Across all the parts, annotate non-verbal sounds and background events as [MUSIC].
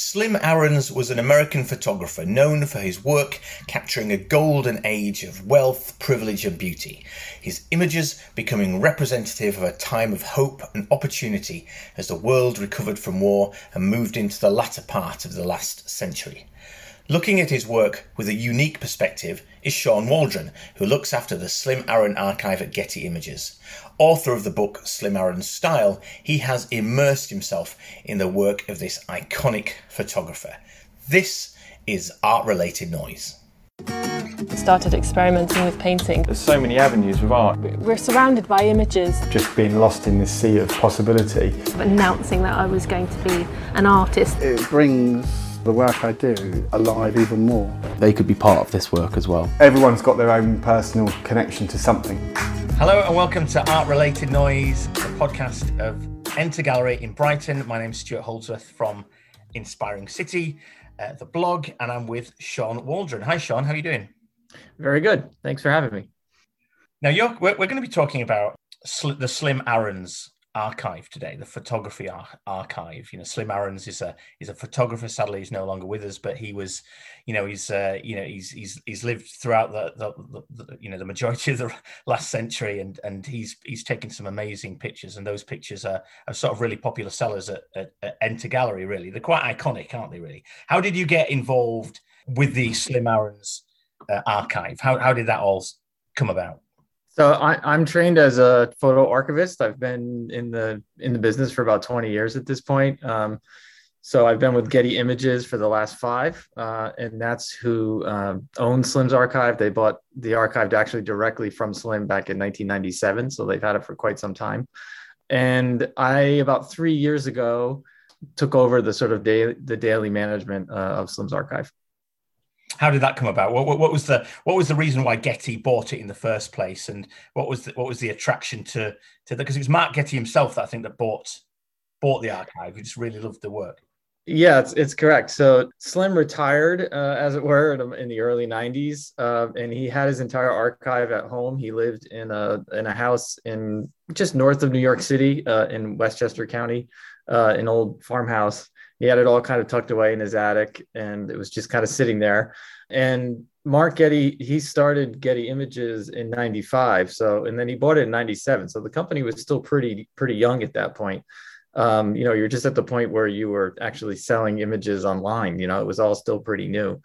Slim Aarons was an American photographer known for his work capturing a golden age of wealth, privilege, and beauty. His images becoming representative of a time of hope and opportunity as the world recovered from war and moved into the latter part of the last century. Looking at his work with a unique perspective is Sean Waldron, who looks after the Slim Aaron archive at Getty Images. Author of the book Slim Aarons Style, he has immersed himself in the work of this iconic photographer. This is art related noise. Started experimenting with painting. There's so many avenues with art. We're surrounded by images. Just being lost in this sea of possibility. Announcing that I was going to be an artist. It brings the work I do alive even more. They could be part of this work as well. Everyone's got their own personal connection to something. Hello and welcome to Art Related Noise, the podcast of Enter Gallery in Brighton. My name is Stuart Holdsworth from Inspiring City, uh, the blog, and I'm with Sean Waldron. Hi, Sean. How are you doing? Very good. Thanks for having me. Now, we're, we're going to be talking about sl- the Slim Aarons archive today, the photography ar- archive. You know, Slim Aarons is a is a photographer. Sadly, he's no longer with us, but he was, you know, he's uh, you know he's he's he's lived throughout the, the, the, you know the majority [LAUGHS] of the last century, and and he's he's taken some amazing pictures, and those pictures are, are sort of really popular sellers at, at, at Enter Gallery. Really, they're quite iconic, aren't they? Really, how did you get involved with the Slim Aarons uh, archive? How how did that all come about? So I, am trained as a photo archivist. I've been in the in the business for about 20 years at this point. Um, so I've been with Getty Images for the last five, uh, and that's who um, owns Slim's archive. They bought the archive actually directly from Slim back in 1997, so they've had it for quite some time. And I about three years ago took over the sort of daily the daily management uh, of Slim's archive. How did that come about? What, what, what, was the what was the reason why Getty bought it in the first place, and what was the, what was the attraction to to that? because it was Mark Getty himself that I think that bought bought the archive. He just really loved the work. Yeah, it's, it's correct. So Slim retired, uh, as it were, in the early '90s, uh, and he had his entire archive at home. He lived in a in a house in just north of New York City, uh, in Westchester County, uh, an old farmhouse he had it all kind of tucked away in his attic and it was just kind of sitting there. And mark getty he started getty images in 95 so and then he bought it in 97 so the company was still pretty pretty young at that point. Um, you know you're just at the point where you were actually selling images online you know it was all still pretty new.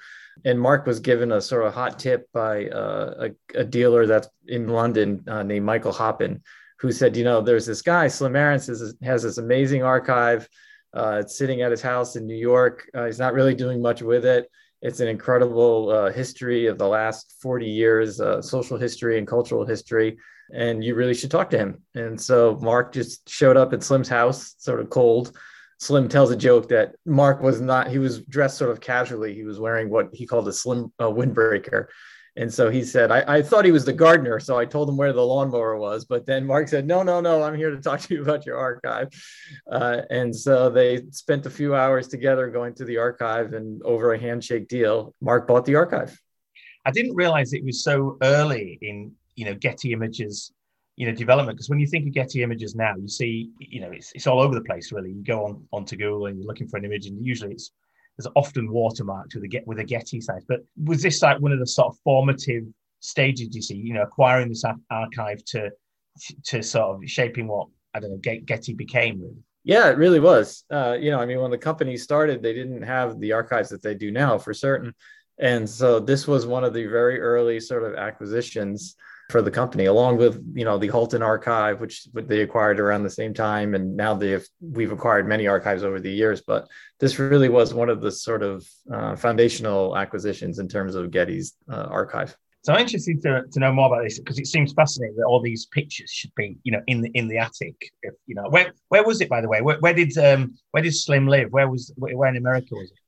And mark was given a sort of hot tip by uh, a, a, dealer that's in london uh, named michael hoppen who said you know there's this guy slim aarons has, has this amazing archive uh, it's sitting at his house in New York. Uh, he's not really doing much with it. It's an incredible uh, history of the last 40 years, uh, social history and cultural history. And you really should talk to him. And so Mark just showed up at Slim's house, sort of cold. Slim tells a joke that Mark was not, he was dressed sort of casually. He was wearing what he called a slim windbreaker. And so he said, I, I, thought he was the gardener. So I told him where the lawnmower was. But then Mark said, No, no, no, I'm here to talk to you about your archive. Uh, and so they spent a few hours together going to the archive and over a handshake deal, Mark bought the archive. I didn't realize it was so early in, you know, Getty Images, you know, development. Because when you think of Getty Images now, you see, you know, it's, it's all over the place, really. You go on onto Google and you're looking for an image, and usually it's there's often watermarked with a get with a Getty site. But was this like one of the sort of formative stages you see? You know, acquiring this archive to to sort of shaping what I don't know Getty became. Really. Yeah, it really was. Uh, you know, I mean, when the company started, they didn't have the archives that they do now for certain, and so this was one of the very early sort of acquisitions for the company, along with you know the Hulton archive, which they acquired around the same time, and now they've we've acquired many archives over the years. But this really was one of the sort of uh, foundational acquisitions in terms of Getty's uh, archive. So I'm interested to, to know more about this because it seems fascinating that all these pictures should be, you know, in the in the attic. If, you know, where where was it by the way? Where, where did um where did Slim live? Where was where in America was it?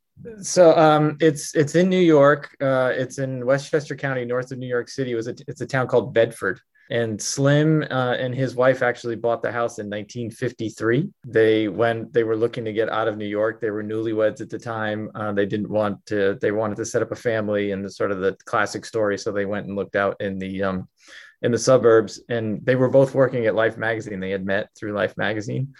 So um, it's it's in New York. Uh, it's in Westchester County, north of New York City. It was a, it's a town called Bedford. And Slim uh, and his wife actually bought the house in 1953. They went. They were looking to get out of New York. They were newlyweds at the time. Uh, they didn't want to. They wanted to set up a family and the sort of the classic story. So they went and looked out in the um, in the suburbs. And they were both working at Life magazine. They had met through Life magazine,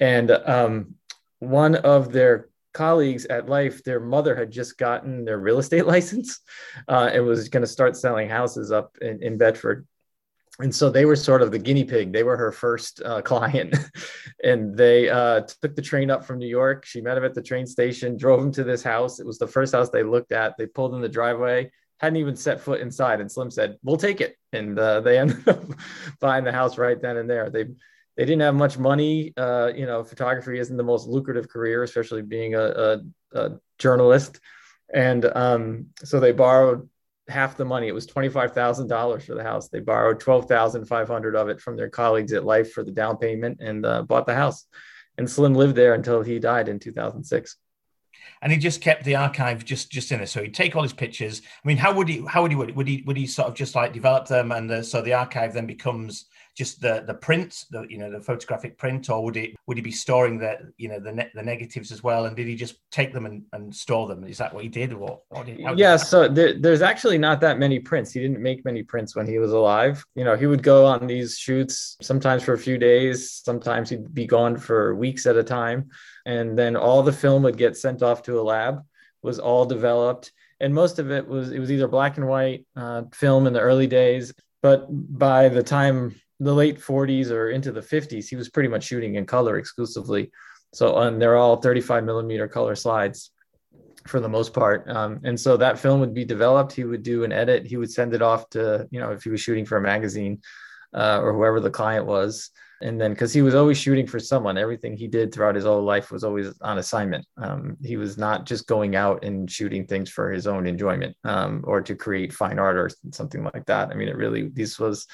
and um, one of their colleagues at Life, their mother had just gotten their real estate [LAUGHS] license uh, and was going to start selling houses up in, in Bedford and so they were sort of the guinea pig. They were her first uh, client, [LAUGHS] and they uh, took the train up from New York. She met him at the train station, drove him to this house. It was the first house they looked at. They pulled in the driveway, hadn't even set foot inside, and Slim said, "We'll take it." And uh, they [LAUGHS] ended up buying the house right then and there. They they didn't have much money. Uh, you know, photography isn't the most lucrative career, especially being a, a, a journalist. And um, so they borrowed half the money. It was $25,000 for the house. They borrowed 12,500 of it from their colleagues at Life for the down payment and uh, bought the house. And Slim lived there until he died in 2006. And he just kept the archive just just in there. So he'd take all his pictures. I mean, how would he? How would he? Would he? Would he sort of just like develop them, and the, so the archive then becomes just the the print, the you know the photographic print, or would it would he be storing the you know the ne- the negatives as well? And did he just take them and, and store them? Is that what he did? Or, or did, yeah, so there, there's actually not that many prints. He didn't make many prints when he was alive. You know, he would go on these shoots sometimes for a few days, sometimes he'd be gone for weeks at a time, and then all the film would get sent off to a lab. Was all developed and most of it was it was either black and white uh, film in the early days but by the time the late 40s or into the 50s, he was pretty much shooting in color exclusively. So, and they're all 35 millimeter color slides for the most part. Um, and so that film would be developed. He would do an edit. He would send it off to, you know, if he was shooting for a magazine uh, or whoever the client was. And then, because he was always shooting for someone, everything he did throughout his whole life was always on assignment. Um, he was not just going out and shooting things for his own enjoyment um, or to create fine art or something like that. I mean, it really, this was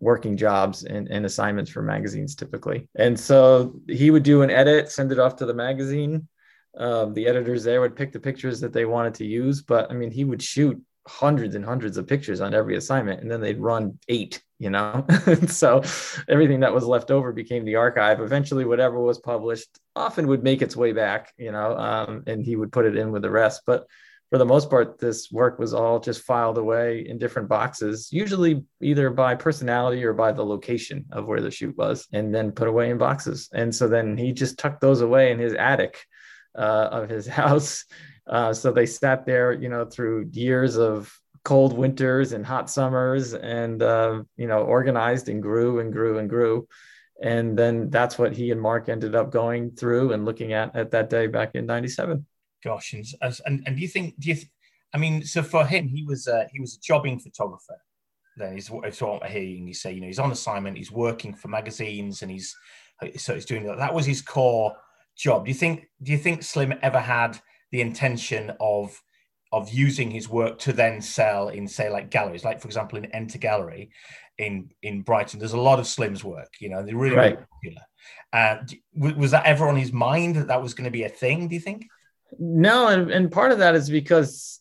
working jobs and, and assignments for magazines typically. And so he would do an edit, send it off to the magazine. Um, the editors there would pick the pictures that they wanted to use. But I mean, he would shoot hundreds and hundreds of pictures on every assignment and then they'd run eight you know [LAUGHS] so everything that was left over became the archive eventually whatever was published often would make its way back you know um, and he would put it in with the rest but for the most part, this work was all just filed away in different boxes, usually either by personality or by the location of where the shoot was, and then put away in boxes. And so then he just tucked those away in his attic uh, of his [LAUGHS] house. Uh, so they sat there, you know, through years of cold winters and hot summers, and uh, you know, organized and grew and grew and grew. And then that's what he and Mark ended up going through and looking at at that day back in '97 gosh, and and, and do you think do you? I mean, so for him, he was uh, he was a jobbing photographer. Then he's what I'm hearing you say. You know, he's on assignment. He's working for magazines, and he's so he's doing that. That was his core job. Do you think? Do you think Slim ever had the intention of of using his work to then sell in say like galleries, like for example in Enter Gallery in in Brighton? There's a lot of Slim's work. You know, they're really, right. popular. Uh, was that ever on his mind that that was going to be a thing? Do you think? No, and, and part of that is because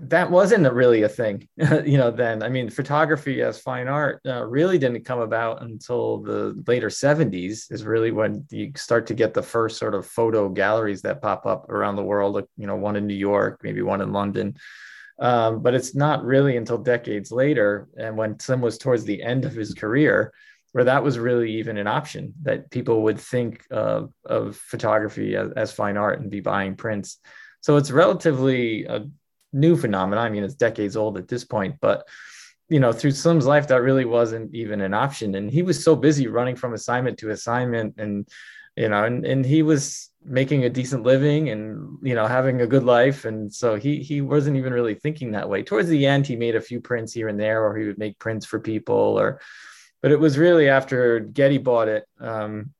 that wasn't really a thing, [LAUGHS] you know, then. I mean, photography as fine art uh, really didn't come about until the later 70s, is really when you start to get the first sort of photo galleries that pop up around the world, you know, one in New York, maybe one in London. Um, but it's not really until decades later, and when Slim was towards the end of his career, where that was really even an option that people would think of, of photography as, as, fine art and be buying prints. So it's relatively a new phenomenon. I mean, it's decades old at this point, but you know, through Slim's life, that really wasn't even an option. And he was so busy running from assignment to assignment and, you know, and, and he was making a decent living and, you know, having a good life. And so he, he wasn't even really thinking that way. Towards the end, he made a few prints here and there, or he would make prints for people or, but it was really after Getty bought it um,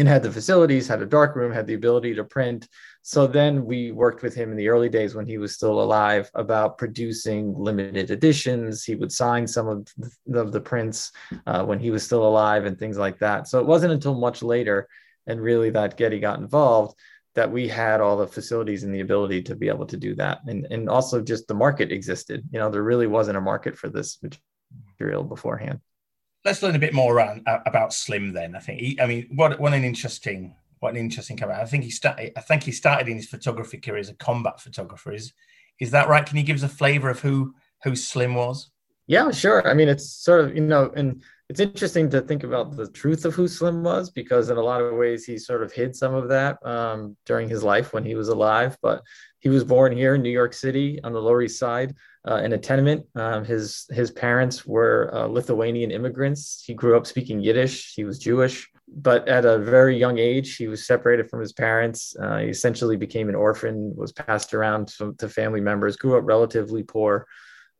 and had the facilities, had a dark room, had the ability to print. So then we worked with him in the early days when he was still alive about producing limited editions. He would sign some of the, of the prints uh, when he was still alive and things like that. So it wasn't until much later and really that Getty got involved that we had all the facilities and the ability to be able to do that. And, and also just the market existed. You know, there really wasn't a market for this material beforehand let's learn a bit more around uh, about Slim. Then I think. He, I mean, what what an interesting what an interesting camera. I think he started. I think he started in his photography career as a combat photographer. Is is that right? Can you give us a flavour of who who Slim was? Yeah, sure. I mean, it's sort of you know, and it's interesting to think about the truth of who Slim was because in a lot of ways he sort of hid some of that um, during his life when he was alive. But he was born here in New York City on the Lower East Side uh, in a tenement. Um, his his parents were uh, Lithuanian immigrants. He grew up speaking Yiddish. He was Jewish, but at a very young age, he was separated from his parents. Uh, he essentially became an orphan. Was passed around to, to family members. Grew up relatively poor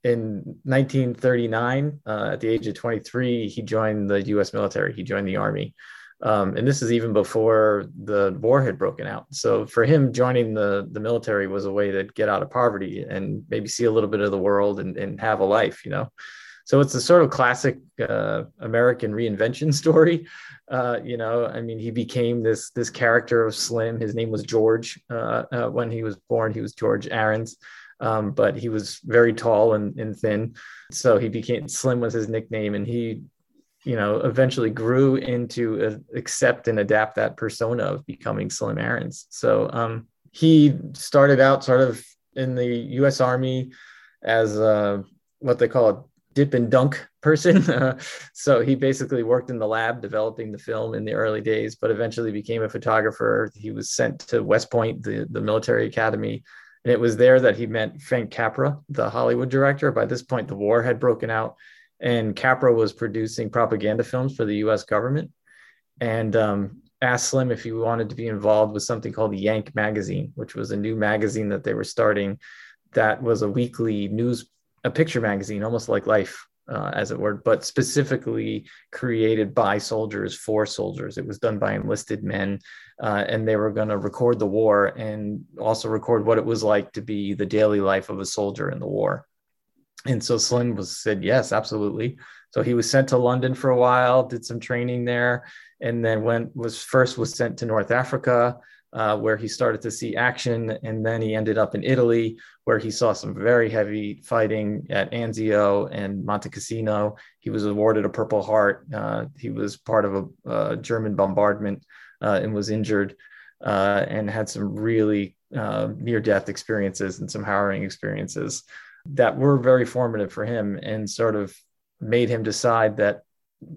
in 1939, uh, at the age of 23, he joined the U.S. military. He joined the army, um, and this is even before the war had broken out. So for him, joining the the military was a way to get out of poverty and maybe see a little bit of the world and, and have a life, you know. So it's a sort of classic uh, American reinvention [LAUGHS] story. Uh, you know, I mean, he became this this character of Slim. His name was George uh, uh when he was born. He was George Aarons um, but he was very tall and, and thin. So he became Slim was his nickname, and he, you know, eventually grew into a, accept and adapt that persona of becoming Slim Aarons. So um, he started out sort of in the U.S. Army as a, what they call a dip and dunk person. [LAUGHS] so he basically worked in the lab developing the film in the early days, but eventually became a photographer. He was sent to West Point, the, the military academy, and it was there that he met Frank Capra, the Hollywood director. By this point, the war had broken out, and Capra was producing propaganda films for the US government. And um, asked Slim if he wanted to be involved with something called Yank Magazine, which was a new magazine that they were starting that was a weekly news, a picture magazine, almost like Life, uh, as it were, but specifically created by soldiers for soldiers. It was done by enlisted men, uh, and they were going to record the war and also record what it was like to be the daily life of a soldier in the war. And so Slim was said yes, absolutely. So he was sent to London for a while, did some training there, and then went was first was sent to North Africa uh, where he started to see action. And then he ended up in Italy, where he saw some very heavy fighting at Anzio and Monte Cassino. He was awarded a Purple Heart. Uh, he was part of a, a German bombardment uh, and was injured uh, and had some really uh, near death experiences and some harrowing experiences that were very formative for him and sort of made him decide that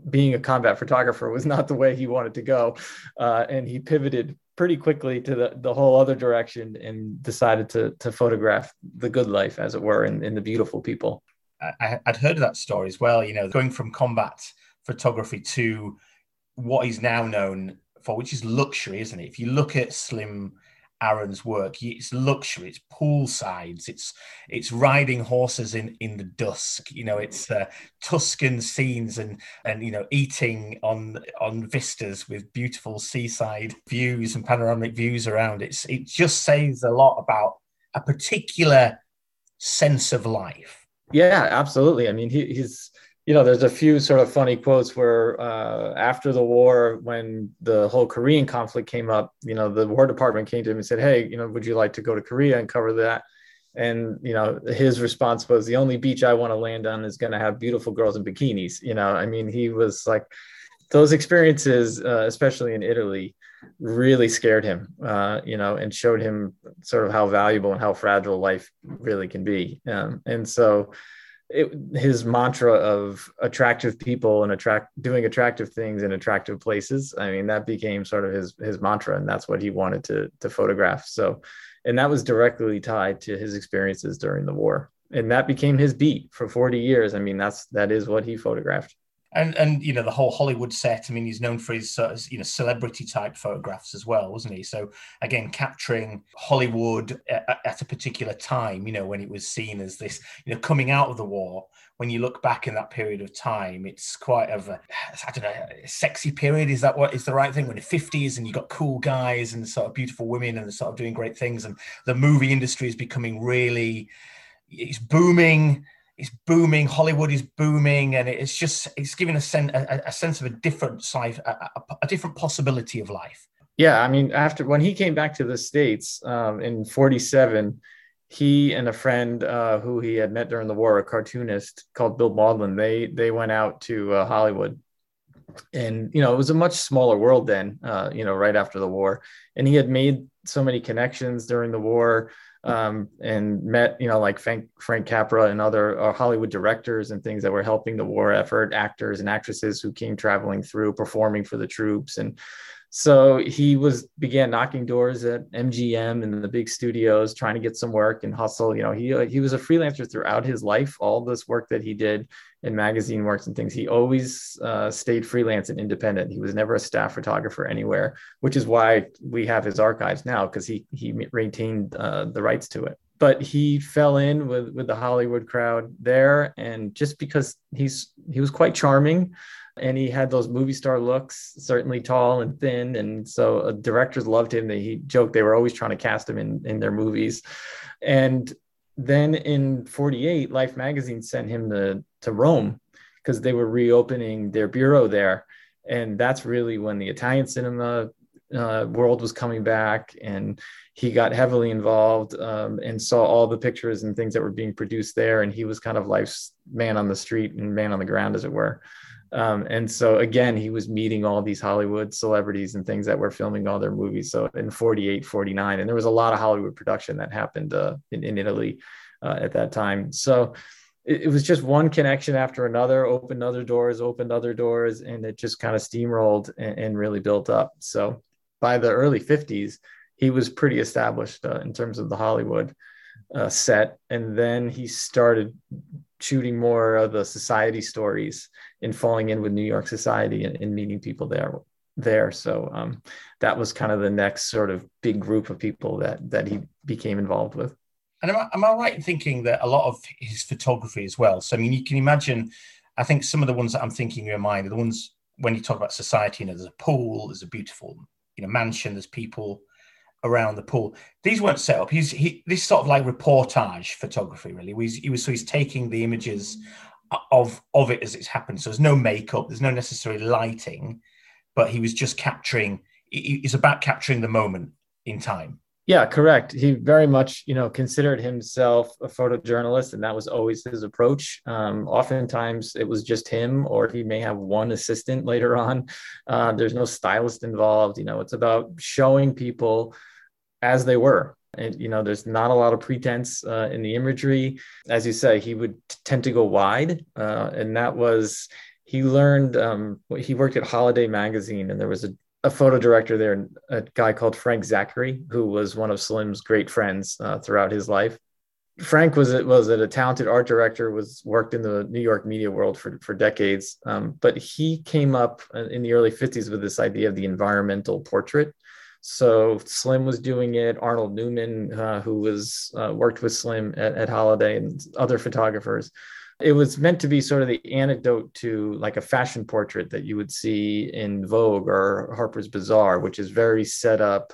being a combat photographer was not the way he wanted to go. Uh, and he pivoted pretty quickly to the, the whole other direction and decided to, to photograph the good life, as it were, and, the beautiful people. I, would heard that story as well, you know, going from combat photography to what is now known for, which is luxury, isn't it? If you look at Slim Aarons' work. It's luxury. It's poolsides. It's it's riding horses in in the dusk. You know, it's uh, Tuscan scenes and and you know eating on on vistas with beautiful seaside views and panoramic views around. It's it just says a lot about a particular sense of life. Yeah, absolutely. I mean, he, he's you know, there's a few sort of funny quotes where uh, after the war, when the whole Korean conflict came up, you know, the War Department came to him and said, "Hey, you know, would you like to go to Korea and cover that?" And you know, his response was, "The only beach I want to land on is going to have beautiful girls in bikinis." You know, I mean, he was like, those experiences, uh, especially in Italy, really scared him. Uh, you know, and showed him sort of how valuable and how fragile life really can be. Um, and so it, his mantra of attractive people and attract doing attractive things in attractive places. I mean, that became sort of his his mantra, and that's what he wanted to to photograph. So, and that was directly tied to his experiences during the war, and that became his beat for 40 years. I mean, that's that is what he photographed and and you know the whole Hollywood set. I mean, he's known for his uh, you know celebrity type photographs as well, wasn't he? So again, capturing Hollywood at, at, a particular time, you know, when it was seen as this, you know, coming out of the war. When you look back in that period of time, it's quite of a I don't know, sexy period. Is that what is the right thing? When the fifties and you got cool guys and sort of beautiful women and sort of doing great things, and the movie industry is becoming really, it's booming it's booming. Hollywood is booming, and it's just it's giving a, sen- a, a sense of a different side, a, a, different possibility of life. Yeah, I mean, after when he came back to the states um, in '47, he and a friend uh, who he had met during the war, a cartoonist called Bill Mauldin, they they went out to uh, Hollywood, and you know it was a much smaller world then. Uh, you know, right after the war, and he had made so many connections during the war um, and met, you know, like Frank, Frank Capra and other uh, Hollywood directors and things that were helping the war effort, actors and actresses who came traveling through, performing for the troops. And so he was began knocking doors at MGM and the big studios, trying to get some work and hustle. You know, he uh, he was a freelancer throughout his life. All this work that he did in magazine works and things, he always uh, stayed freelance and independent. He was never a staff photographer anywhere, which is why we have his archives now because he he retained uh, the rights to it but he fell in with with the Hollywood crowd there, and just because he's he was quite charming, and he had those movie star looks, certainly tall and thin, and so uh, directors loved him. They, he joked they were always trying to cast him in in their movies, and then in '48, Life magazine sent him to to Rome because they were reopening their bureau there, and that's really when the Italian cinema uh, world was coming back and he got heavily involved um, and saw all the pictures and things that were being produced there. And he was kind of life's man on the street and man on the ground as it were um, and so again he was meeting all these hollywood celebrities and things that were filming all their movies. So in 48 49 and there was a lot of hollywood production that happened uh, in, in, italy uh, at that time. So it, it was just one connection after another opened other doors opened other doors and it just kind of steamrolled and, and really built up. So by the early 50s, he was pretty established uh, in terms of the Hollywood uh, set. And then he started shooting more of the society stories and falling in with New York society and, and meeting people there. There, so um, that was kind of the next sort of big group of people that that he became involved with. And am I, am I right in thinking that a lot of his photography as well? So I mean, you can imagine. I think some of the ones that I'm thinking in your mind are the ones when you talk about society. You know, there's a pool, there's a beautiful you know mansion. There's people around the pool. These weren't set up. He's he this sort of like reportage photography really. He's, he was so he's taking the images of of it as it's happened. So there's no makeup, there's no necessary lighting, but he was just capturing. It's about capturing the moment in time. Yeah, correct. He very much, you know, considered himself a photojournalist, and that was always his approach. Um, oftentimes, it was just him, or he may have one assistant later on. Uh, there's no stylist involved. You know, it's about showing people as they were. And you know, there's not a lot of pretense uh, in the imagery. As you say, he would t- tend to go wide, uh, and that was he learned. Um, he worked at Holiday Magazine, and there was a a photo director there, a guy called Frank Zachary, who was one of Slim's great friends uh, throughout his life. Frank was was a talented art director, was worked in the New York media world for, for decades. Um, but he came up in the early 50s with this idea of the environmental portrait. So Slim was doing it. Arnold Newman, uh, who was uh, worked with Slim at, at Holiday, and other photographers it was meant to be sort of the antidote to like a fashion portrait that you would see in Vogue or Harper's Bazaar, which is very set up,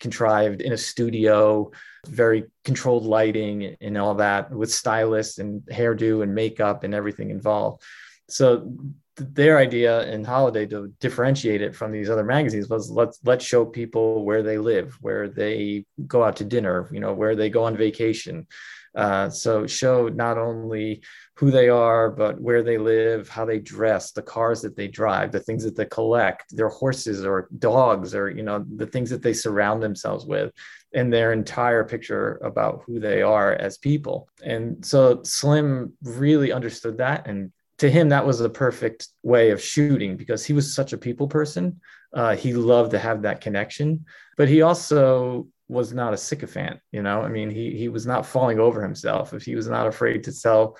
contrived in a studio, very controlled lighting and all that with stylists and hairdo and makeup and everything involved. So their idea in Holiday to differentiate it from these other magazines was let's let's show people where they live, where they go out to dinner, you know, where they go on vacation. Uh, so show not only who they are, but where they live, how they dress, the cars that they drive, the things that they collect, their horses or dogs, or you know the things that they surround themselves with, and their entire picture about who they are as people. And so Slim really understood that, and to him that was a perfect way of shooting because he was such a people person. Uh, he loved to have that connection, but he also was not a sycophant. You know, I mean, he he was not falling over himself. If he was not afraid to tell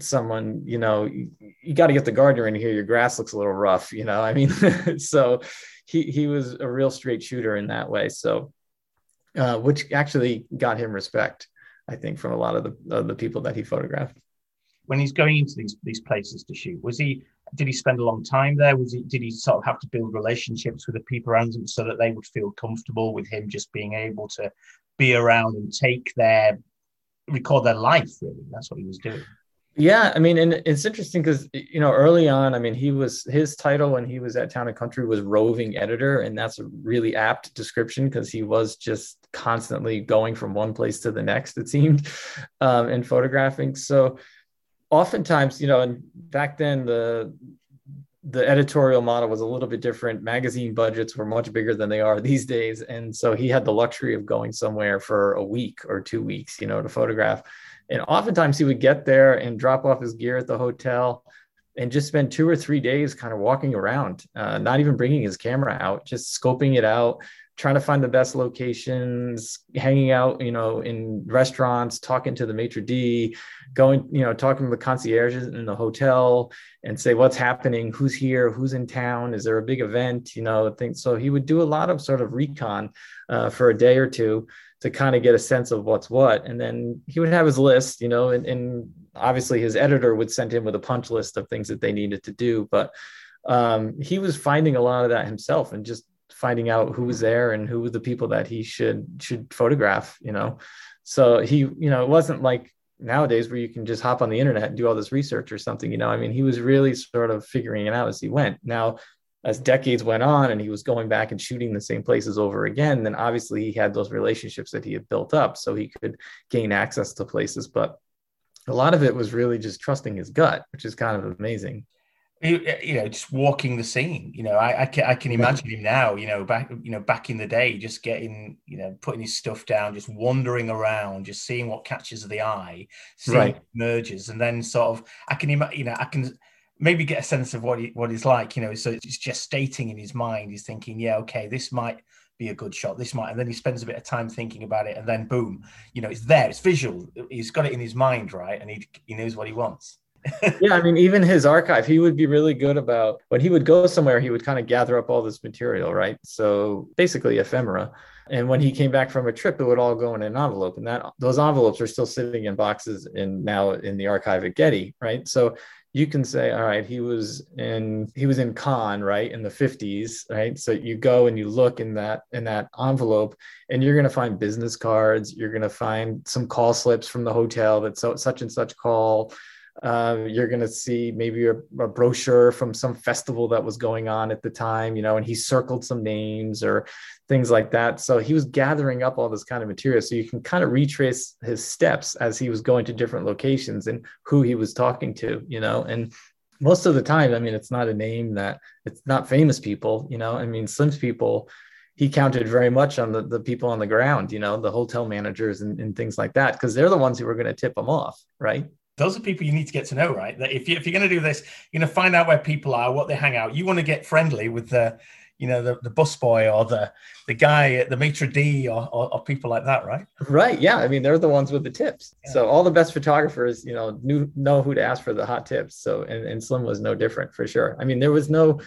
someone, you know, you, you got to get the gardener in here. Your grass looks a little rough. You know, I mean, [LAUGHS] so he he was a real straight shooter in that way. So, uh, which actually got him respect, I think, from a lot of the of the people that he photographed. When he's going into these these places to shoot, was he did he spend a long time there? Was he did he sort of have to build relationships with the people around him so that they would feel comfortable with him just being able to be around and take their record their life? Really, that's what he was doing. Yeah, I mean, and it's interesting because you know early on, I mean, he was his title when he was at Town and Country was roving editor, and that's a really apt description because he was just constantly going from one place to the next. It seemed, um, and photographing. So oftentimes, you know, and back then the the editorial model was a little bit different. Magazine budgets were much bigger than they are these days. And so he had the luxury of going somewhere for a week or two weeks, you know, to photograph. And oftentimes he would get there and drop off his gear at the hotel and just spend two or three days kind of walking around, uh, not even bringing his camera out, just scoping it out, trying to find the best locations, hanging out, you know, in restaurants, talking to the maitre d, going, you know, talking to the concierges in the hotel and say what's happening, who's here, who's in town, is there a big event, you know, things. So he would do a lot of sort of recon uh, for a day or two to kind of get a sense of what's what. And then he would have his list, you know, and, and obviously his editor would send him with a punch list of things that they needed to do. But um, he was finding a lot of that himself and just finding out who was there and who were the people that he should should photograph, you know. So he, you know, it wasn't like nowadays where you can just hop on the internet and do all this research or something, you know. I mean, he was really sort of figuring it out as he went. Now, as decades went on and he was going back and shooting the same places over again, then obviously he had those relationships that he had built up so he could gain access to places. But a lot of it was really just trusting his gut, which is kind of amazing. Uh, you know, just walking the scene. You know, I, I can, I can imagine him now. You know, back you know back in the day, just getting you know putting his stuff down, just wandering around, just seeing what catches the eye, seeing Right. merges, and then sort of I can imagine. You know, I can maybe get a sense of what he what he's like. You know, so it's just stating in his mind. He's thinking, yeah, okay, this might be a good shot. This might, and then he spends a bit of time thinking about it, and then boom, you know, it's there. It's visual. He's got it in his mind, right, and he he knows what he wants. Yeah, I mean, even his archive, he would be really good about when he would go somewhere, he would kind of gather up all this material, right? So basically ephemera. And when he came back from a trip, it would all go in an envelope. And that those envelopes are still sitting in boxes in now in the archive at Getty, right? So you can say, all right, he was in he was in Cannes, right, in the 50s, right? So you go and you look in that in that envelope, and you're gonna find business cards, you're gonna find some call slips from the hotel that so such and such call um, you're going to see maybe a, a brochure from some festival that was going on at the time, you know, and he circled some names or things like that. So he was gathering up all this kind of material. So you can kind of retrace his steps as he was going to different locations and who he was talking to, you know, and most of the time, I mean, it's not a name that it's not famous people, you know, I mean, Slim's people, he counted very much on the, the people on the ground, you know, the hotel managers and, and things like that, because they're the ones who were going to tip him off, right? Those are people you need to get to know, right? That if, you, if you're going to do this, you're going to find out where people are, what they hang out. You want to get friendly with the, you know, the, the busboy or the the guy at the maitre d or, or, or people like that, right? Right. Yeah. I mean, they're the ones with the tips. Yeah. So all the best photographers, you know, knew know who to ask for the hot tips. So and, and Slim was no different for sure. I mean, there was no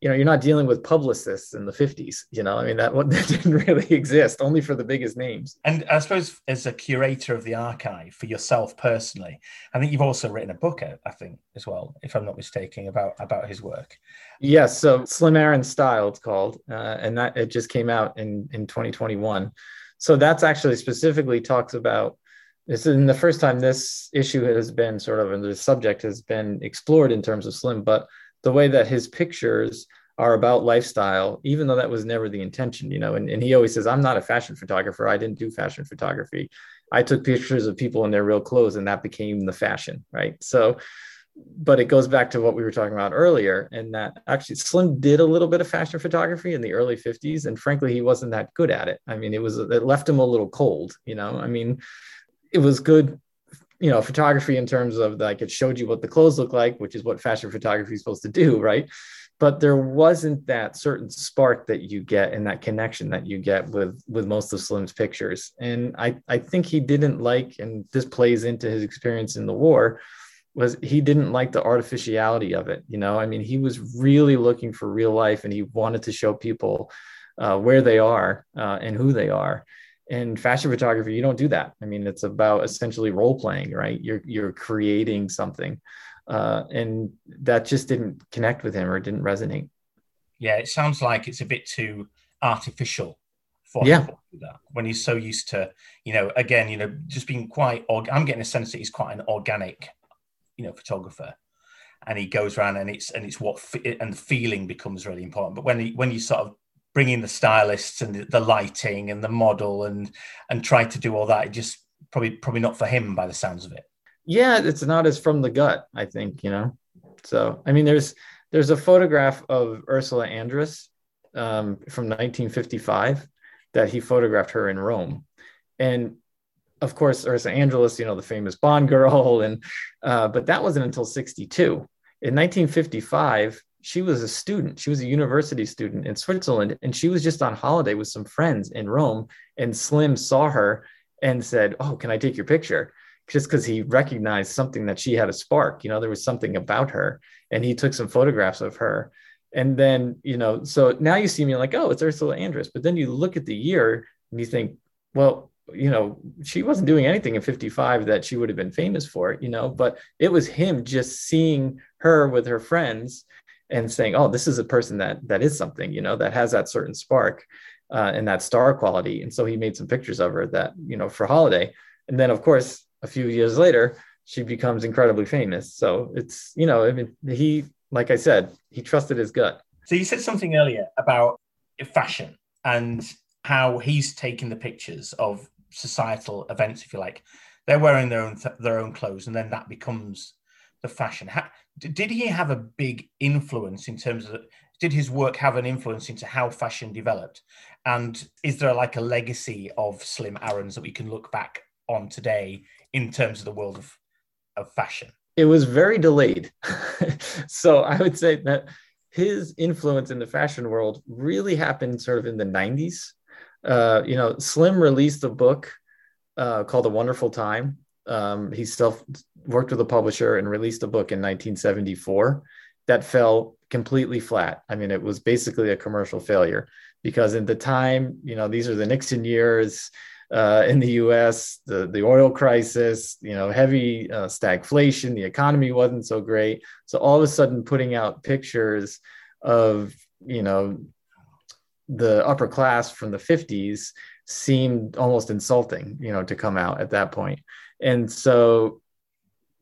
you know, you're not dealing with publicists in the 50s. You know, I mean, that, [LAUGHS] that didn't really exist, only for the biggest names. And I suppose as a curator of the archive for yourself personally, I think you've also written a book, I think, as well, if I'm not mistaken, about about his work. Yes. So Slim Aaron Style, it's called, uh, and that it just came out in in 2021. So that's actually specifically talks about this is the first time this issue has been sort of and the subject has been explored in terms of Slim, but the way that his pictures are about lifestyle, even though that was never the intention, you know. And, and he always says, I'm not a fashion photographer. I didn't do fashion photography. I took pictures of people in their real clothes and that became the fashion, right? So, but it goes back to what we were talking about earlier, and that actually Slim did a little bit of fashion photography in the early 50s. And frankly, he wasn't that good at it. I mean, it was, it left him a little cold, you know. I mean, it was good you know photography in terms of like it showed you what the clothes look like which is what fashion photography is supposed to do right? But there wasn't that certain spark that you get and that connection that you get with with most of slim's pictures. And i i think he didn't like and this plays into his experience in the war was he didn't like the artificiality of it you know? I mean he was really looking for real life and he wanted to show people uh, where they are uh, and who they are in fashion photography you don't do that. I mean it's about essentially role playing right? You're you're creating something uh, and that just didn't connect with him or didn't resonate. Yeah it sounds like it's a bit too artificial for yeah. him to do that when he's so used to you know again you know just being quite org- i'm getting a sense that he's quite an organic you know photographer. And he goes around and it's and it's what fe- and feeling becomes really important. But when he when you sort of bring in the stylists and the lighting and the model and and try to do all that it just probably probably not for him by the sounds of it yeah it's not as from the gut i think you know so i mean there's there's a photograph of Ursula Andress um, from 1955 that he photographed her in Rome. And of course, Ursula Andress, you know, the famous Bond girl, [LAUGHS] and uh, but that wasn't until 62. In 1955, she was a student. She was a university student in Switzerland, and she was just on holiday with some friends in Rome. And Slim saw her and said, "Oh, can I take your picture?" Just because he recognized something that she had a spark. You know, there was something about her, and he took some photographs of her. And then, you know, so now you see me like, oh, it's Ursula Andress. But then you look at the year and you think, well, you know, she wasn't doing anything in 55 that she would have been famous for, you know, but it was him just seeing her with her friends and saying, oh, this is a person that that is something, you know, that has that certain spark uh, and that star quality. And so he made some pictures of her that, you know, for holiday. And then, of course, a few years later, she becomes incredibly famous. So it's, you know, I mean, he, like I said, he trusted his gut. So you said something earlier about fashion and how he's taking the pictures of societal events, if you like. They're wearing their own th- their own clothes, and then that becomes the fashion. How, did he have a big influence in terms of? Did his work have an influence into how fashion developed? And is there like a legacy of Slim Aarons that we can look back on today in terms of the world of, of fashion? It was very delayed. [LAUGHS] so I would say that his influence in the fashion world really happened sort of in the 90s uh, you know, Slim released a book uh, called A Wonderful Time. Um, he self worked with a publisher and released a book in 1974 that fell completely flat. I mean, it was basically a commercial failure because in the time, you know, these are the Nixon years. Uh, in the U.S., the the oil crisis, you know, heavy uh, stagflation, the economy wasn't so great. So all of a sudden, putting out pictures of you know the upper class from the 50s seemed almost insulting, you know, to come out at that point. And so,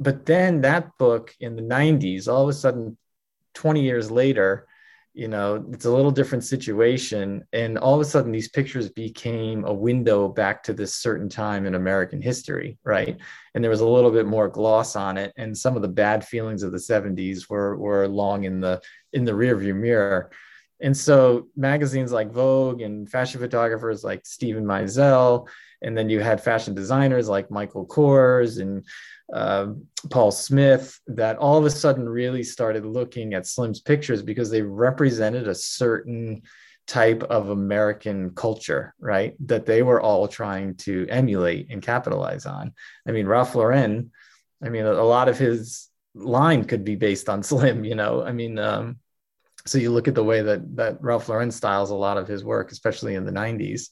but then that book in the 90s, all of a sudden, 20 years later, you know, it's a little different situation. And all of a sudden, these pictures became a window back to this certain time in American history, right? And there was a little bit more gloss on it. And some of the bad feelings of the 70s were, were long in the in the rearview mirror. And so magazines like Vogue and fashion photographers like Steven Meisel, and then you had fashion designers like Michael Kors and uh, Paul Smith that all of a sudden really started looking at Slim's pictures because they represented a certain type of American culture, right? That they were all trying to emulate and capitalize on. I mean, Ralph Lauren, I mean, a, a lot of his line could be based on [LAUGHS] Slim, you know. I mean, um, so you look at the way that that Ralph Lauren styles a lot of his work, especially in the '90s,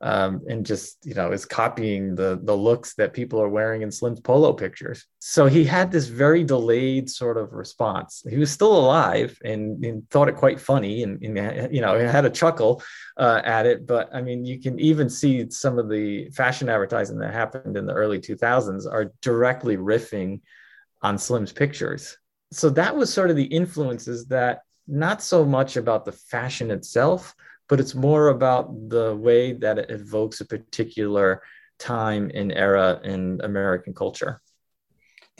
um, and just you know is copying the the looks that people are wearing in Slim's polo pictures. So he had this very delayed sort of response. He was still alive and, and thought it quite funny, and, and you know had a chuckle uh, at it. But I mean, you can even see some of the fashion advertising that happened in the early 2000s are directly riffing on Slim's pictures. So that was sort of the influences that not so much about the fashion itself, but it's more about the way that it evokes a particular time and era in American culture.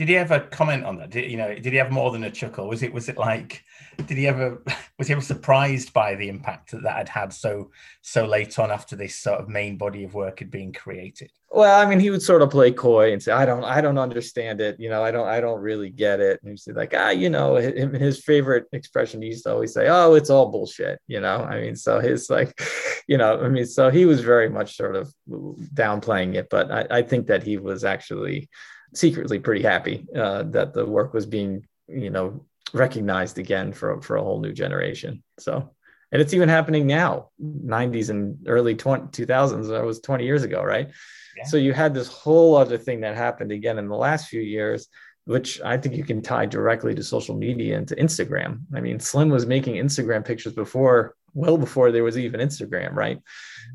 Did he ever comment on that? Did you know? Did he have more than a chuckle? Was it was it like? Did he ever [LAUGHS] was he ever surprised by the impact that that had had so so late on after this sort of main body of work had been created? Well, I mean, he would sort of play coy and say, "I don't, I don't understand it. You know, I don't, I don't really get it." And he'd say, like, ah, you know, his favorite expression he used to always say, "Oh, it's all bullshit." You know, I mean, so his like, [LAUGHS] you know, I mean, so he was very much sort of downplaying it, but I, I think that he was actually secretly pretty happy uh, that the work was being, you know, recognized again for for a whole new generation. So, and it's even happening now, 90s and early 20, 2000s. That was 20 years ago, right? Yeah. So you had this whole other thing that happened again in the last few years, which I think you can tie directly to social media and to Instagram. I mean, Slim was making Instagram pictures before, well before there was even Instagram, right?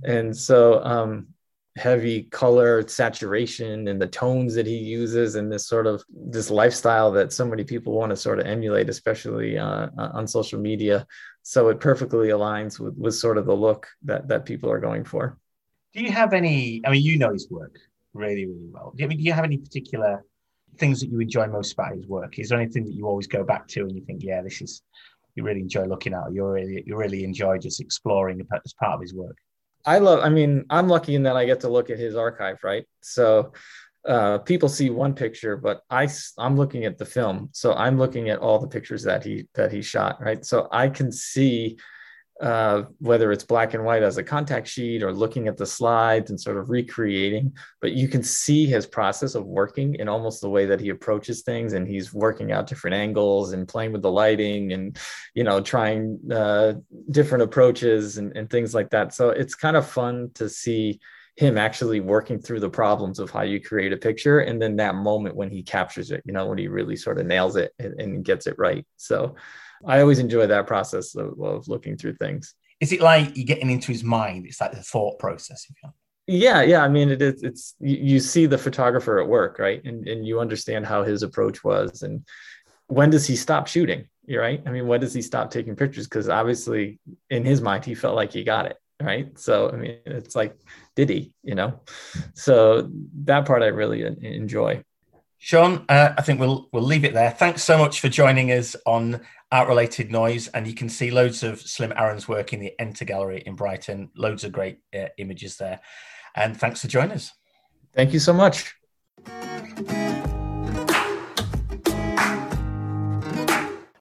And so um, heavy color saturation and the tones that he uses and this sort of this lifestyle that so many people want to sort of emulate especially uh, on social media. So it perfectly aligns with, with sort of the look that that people are going for. Do you have any i mean you know his work really really well. Do you, I mean, do you have any particular things that you enjoy most about his work? Is there anything that you always go back to and you think yeah this is you really enjoy looking at, you really you really enjoy just exploring as part of his work? I love. I mean, I'm lucky in that I get to look at his archive, right? So uh, people see one picture, but I I'm looking at the film, so I'm looking at all the pictures that he that he shot, right? So I can see uh, whether it's black and white as a contact sheet or looking at the slides and sort of recreating, but you can see his process of working in almost the way that he approaches things. And he's working out different angles and playing with the lighting and, you know, trying uh, different approaches and, and things like that. So it's kind of fun to see him actually working through the problems of how you create a picture and then that moment when he captures it you know when he really sort of nails it and, and gets it right so I always enjoy that process of, of looking through things. Is it like you're getting into his mind? It's like the thought process. Yeah, yeah. I mean, it is. It's you, you see the photographer at work, right? And and you understand how his approach was, and when does he stop shooting? You're right. I mean, when does he stop taking pictures? Because obviously, in his mind, he felt like he got it right. So I mean, it's like, did he? You know. So that part I really enjoy. Sean, uh, I think we'll we'll leave it there. Thanks so much for joining us on Art Related Noise, and you can see loads of Slim Aarons' work in the Enter Gallery in Brighton. Loads of great uh, images there, and thanks for joining us. Thank you so much.